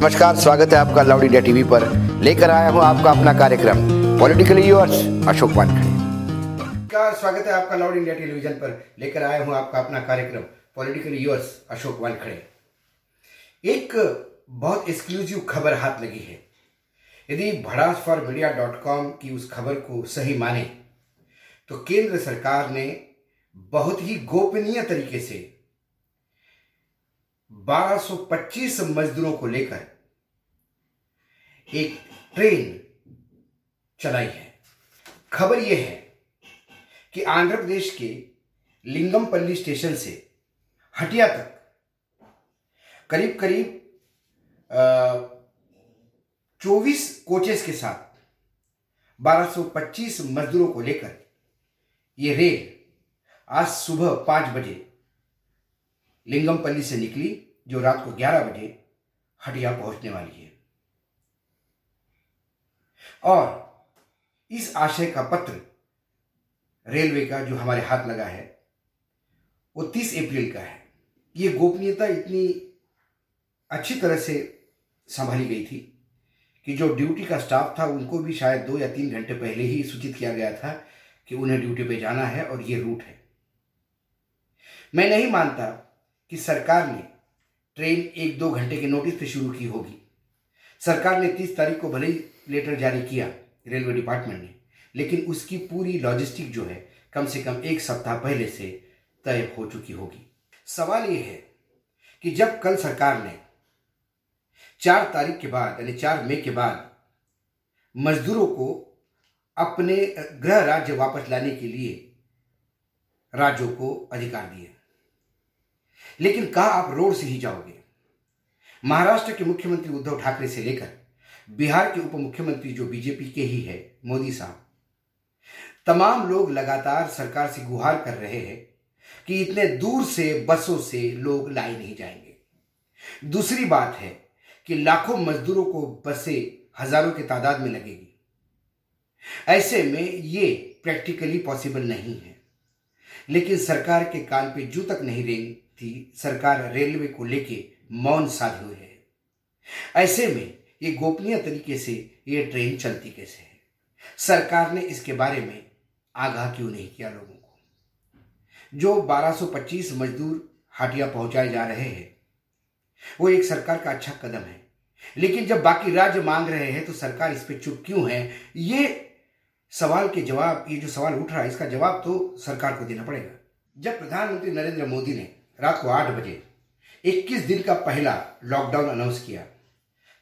नमस्कार, स्वागत है आपका लाउड इंडिया टीवी पर। लेकर आया हूँ आपका अपना कार्यक्रम, पॉलिटिकली यूर्स अशोक वानखड़े। नमस्कार, स्वागत है आपका लाउड इंडिया टेलीविज़न पर। लेकर आया हूँ आपका अपना कार्यक्रम, पॉलिटिकली यूर्स अशोक वानखड़े। एक बहुत एक्सक्लूसिव खबर हाथ लगी है। यदि भड़ास फॉर मीडिया डॉट कॉम की उस खबर को सही माने तो केंद्र सरकार ने बहुत ही गोपनीय तरीके से 1225 मजदूरों को लेकर एक ट्रेन चलाई है। खबर यह है कि आंध्र प्रदेश के लिंगमपल्ली स्टेशन से हटिया तक करीब करीब चौबीस कोचेस के साथ 1225 मजदूरों को लेकर ये रेल आज सुबह पाँच बजे लिंगमपल्ली से निकली, जो रात को ग्यारह बजे हटिया पहुँचने वाली है। और इस आशय का पत्र रेलवे का जो हमारे हाथ लगा है, वो तीस अप्रैल का है। ये गोपनीयता इतनी अच्छी तरह से संभाली गई थी कि जो ड्यूटी का स्टाफ था, उनको भी शायद दो या तीन घंटे पहले ही सूचित किया गया था कि उन्हें ड्यूटी पे जाना है और ये रूट है। मैं नहीं मानता कि सरकार ने ट्रेन एक दो घंटे के नोटिस पे शुरू की होगी। सरकार ने तीस तारीख को भले ही लेटर जारी किया रेलवे डिपार्टमेंट ने, लेकिन उसकी पूरी लॉजिस्टिक जो है कम से कम एक सप्ताह पहले से तय हो चुकी होगी। सवाल यह है कि जब कल सरकार ने चार तारीख के बाद, यानी चार मई के बाद मजदूरों को अपने गृह राज्य वापस लाने के लिए राज्यों को अधिकार दिए लेकिन कहा आप रोड से ही जाओगे? महाराष्ट्र के मुख्यमंत्री उद्धव ठाकरे से लेकर बिहार के उप मुख्यमंत्री जो बीजेपी के ही है, मोदी साहब। तमाम लोग लगातार सरकार से गुहार कर रहे हैं कि इतने दूर से, बसों से लोग लाई नहीं जाएँगे। दूसरी बात है कि लाखों मजदूरों को बसें हज़ारों की तादाद में लगेगी। ऐसे में ये प्रैक्टिकली पॉसिबल नहीं है। लेकिन सरकार के कान पे जू तक नहीं रेंग थी सरकार रेलवे को लेके मौन साधे है। ऐसे में ये गोपनीय तरीके से ये ट्रेन चलती कैसे है? सरकार ने इसके बारे में आगाह क्यों नहीं किया लोगों को? जो 1225 मजदूर हाटिया पहुँचाए जा रहे हैं, वो एक सरकार का अच्छा कदम है। लेकिन जब बाकी राज्य मांग रहे हैं तो सरकार इस पर चुप क्यों है? ये सवाल के जवाब, ये जो सवाल उठ रहा है, इसका जवाब तो सरकार को देना पड़ेगा। जब प्रधानमंत्री नरेंद्र मोदी ने रात को आठ बजे 21 दिन का पहला लॉकडाउन अनाउंस किया।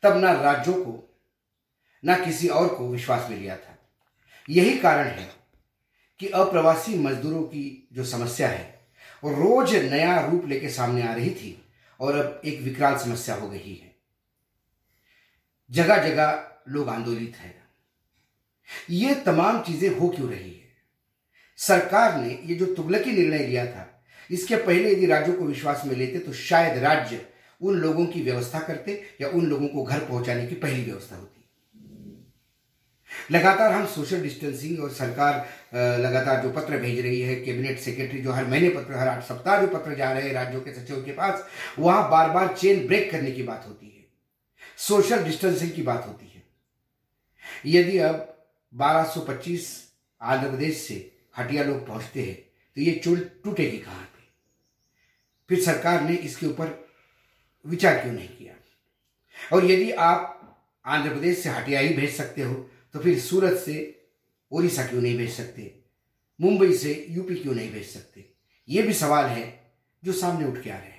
तब ना राज्यों को, ना किसी और को विश्वास में लिया था। यही कारण है कि अप्रवासी मजदूरों की जो समस्या है, वो रोज नया रूप लेके सामने आ रही थी और अब एक विकराल समस्या हो गई है। जगह जगह लोग आंदोलित हैं। ये तमाम चीज़ें हो क्यों रही है? सरकार ने ये जो तुगलकी निर्णय लिया था इसके पहले यदि राज्यों को विश्वास में लेते तो शायद राज्य उन लोगों की व्यवस्था करते या उन लोगों को घर पहुँचाने की पहली व्यवस्था होती। लगातार हम सोशल डिस्टेंसिंग और सरकार लगातार जो पत्र भेज रही है कैबिनेट सेक्रेटरी जो हर महीने पत्र, हर आठ सप्ताह जो पत्र जा रहे हैं राज्यों के सचिवों के पास, वहाँ बार बार चेन ब्रेक करने की बात होती है। सोशल डिस्टेंसिंग की बात होती है। यदि अब 1225 आंध्र प्रदेश से हटिया लोग पहुँचते हैं तो ये चुल टूटेगी कहाँ? फिर सरकार ने इसके ऊपर विचार क्यों नहीं किया? और यदि आप आंध्र प्रदेश से हटिया ही भेज सकते हो तो फिर सूरत से उड़ीसा क्यों नहीं भेज सकते? मुंबई से यूपी क्यों नहीं भेज सकते? ये भी सवाल है जो सामने उठ के आ रहे हैं।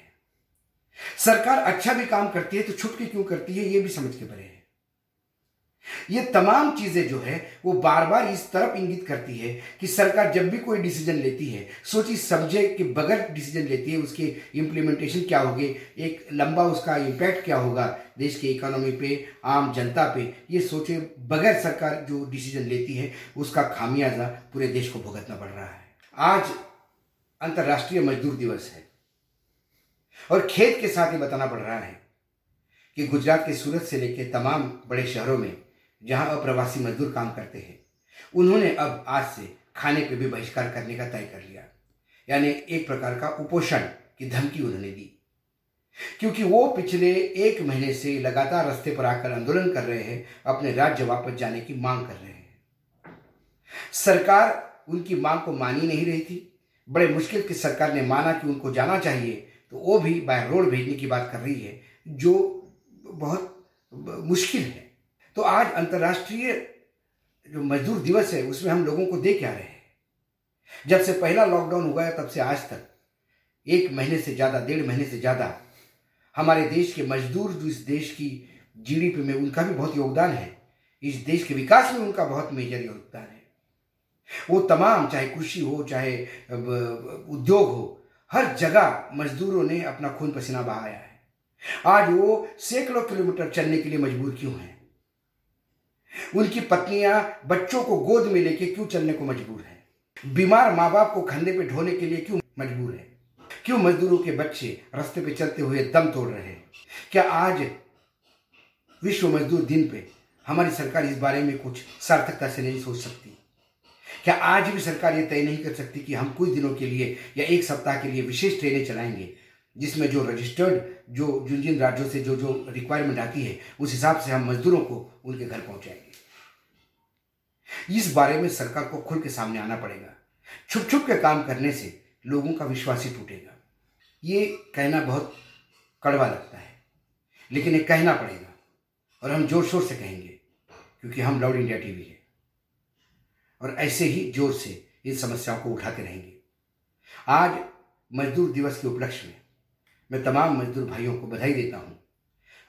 सरकार अच्छा भी काम करती है तो छुटकी क्यों करती है, ये भी समझ के परे है। ये तमाम चीज़ें जो है, वो बार बार इस तरफ़ इंगित करती है कि सरकार जब भी कोई डिसीज़न लेती है, सोची समझे के बगैर डिसीज़न लेती है, उसके इम्प्लीमेंटेशन क्या होगी, एक लंबा उसका इम्पैक्ट क्या होगा देश की इकोनॉमी पे, आम जनता पे, ये सोचे बगैर सरकार जो डिसीज़न लेती है, उसका खामियाजा पूरे देश को भुगतना पड़ रहा है। आज अंतर्राष्ट्रीय मजदूर दिवस है और खेत के साथ ही बताना पड़ रहा है कि गुजरात के सूरत से लेकर तमाम बड़े शहरों में जहाँ अप्रवासी मजदूर काम करते हैं। उन्होंने अब आज से खाने पर भी बहिष्कार करने का तय कर लिया। यानी एक प्रकार का उपोषण की धमकी उन्होंने दी। क्योंकि वो पिछले एक महीने से लगातार रास्ते पर आकर आंदोलन कर रहे हैं, अपने राज्य वापस जाने की मांग कर रहे हैं। सरकार उनकी मांग को मानी नहीं रही थी। बड़े मुश्किल की सरकार ने माना कि उनको जाना चाहिए तो वो भी बाय रोड भेजने की बात कर रही है, जो बहुत मुश्किल है। तो आज अंतर्राष्ट्रीय जो मजदूर दिवस है, उसमें हम लोगों को दे क्या रहे हैं। जब से पहला लॉकडाउन हुआ है, तब से आज तक एक महीने से ज़्यादा, डेढ़ महीने से ज़्यादा हमारे देश के मजदूर, जो इस देश की जीडीपी में उनका भी बहुत योगदान है, इस देश के विकास में उनका बहुत मेजर योगदान है। वो तमाम, चाहे कृषि हो, चाहे उद्योग हो, हर जगह मजदूरों ने अपना खून पसीना बहाया है। आज वो सैकड़ों किलोमीटर चलने के लिए मजबूर क्यों हैं? उनकी पत्नियाँ बच्चों को गोद में लेके क्यों चलने को मजबूर है? बीमार माँ बाप को कंधे पे ढोने के लिए क्यों मजबूर है? क्यों मजदूरों के बच्चे रास्ते पे चलते हुए दम तोड़ रहे हैं? क्या आज विश्व मजदूर दिन पे हमारी सरकार इस बारे में कुछ सार्थकता से नहीं सोच सकती? क्या आज भी सरकार ये तय नहीं कर सकती कि हम कुछ दिनों के लिए या एक सप्ताह के लिए विशेष ट्रेनें चलाएँगे? जिसमें जो रजिस्टर्ड जो जिन जिन राज्यों से जो जो रिक्वायरमेंट आती है, उस हिसाब से हम मजदूरों को उनके घर पहुंचाएँगे। इस बारे में सरकार को खुल के सामने आना पड़ेगा। छुप छुप के काम करने से लोगों का विश्वास ही टूटेगा। ये कहना बहुत कड़वा लगता है, लेकिन ये कहना पड़ेगा और हम ज़ोर शोर से कहेंगे, क्योंकि हम लाउड इंडिया टीवी है। और ऐसे ही ज़ोर से इन समस्याओं को उठाते रहेंगे। आज मजदूर दिवस के उपलक्ष्य में मैं तमाम मजदूर भाइयों को बधाई देता हूँ।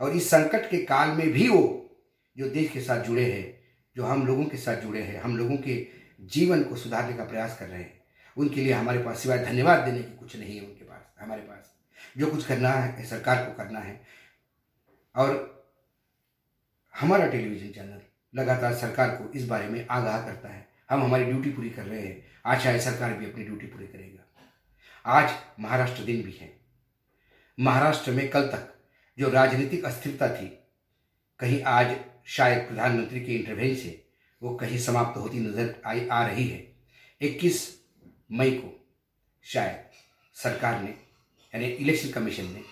और इस संकट के काल में भी वो जो देश के साथ जुड़े हैं, जो हम लोगों के साथ जुड़े हैं, हम लोगों के जीवन को सुधारने का प्रयास कर रहे हैं, उनके लिए हमारे पास सिवाय धन्यवाद देने की कुछ नहीं है उनके पास, हमारे पास जो कुछ करना है, सरकार को करना है। और हमारा टेलीविज़न चैनल लगातार सरकार को इस बारे में आगाह करता है। हम हमारी ड्यूटी पूरी कर रहे हैं। आज शायद सरकार भी अपनी ड्यूटी पूरी करेगा। आज महाराष्ट्र दिन भी है। महाराष्ट्र में कल तक जो राजनीतिक अस्थिरता थी, कहीं आज शायद प्रधानमंत्री के इंटरवेंशन से वो कहीं समाप्त होती नज़र आई आ रही है। 21 मई को शायद सरकार ने, यानी इलेक्शन कमीशन ने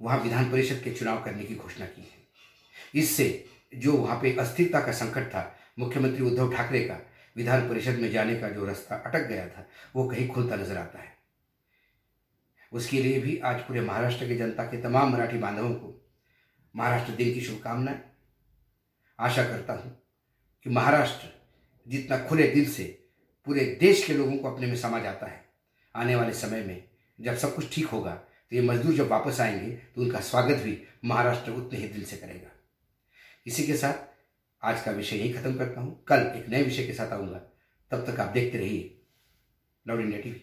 वहाँ विधान परिषद के चुनाव करने की घोषणा की है। इससे जो वहाँ पे अस्थिरता का संकट था, मुख्यमंत्री उद्धव ठाकरे का विधान परिषद में जाने का जो रास्ता अटक गया था, वो कहीं खुलता नज़र आता है। उसके लिए भी आज पूरे महाराष्ट्र की जनता के तमाम मराठी बांधवों को महाराष्ट्र दिन की शुभकामनाएँ। आशा करता हूँ कि महाराष्ट्र जितना खुले दिल से पूरे देश के लोगों को अपने में समा जाता है। आने वाले समय में जब सब कुछ ठीक होगा तो ये मजदूर जब वापस आएँगे तो उनका स्वागत भी महाराष्ट्र उतने ही दिल से करेगा। इसी के साथ आज का विषय यही खत्म करता हूँ। कल एक नए विषय के साथ आऊँगा। तब तक आप देखते रहिए लाउड इंडिया टीवी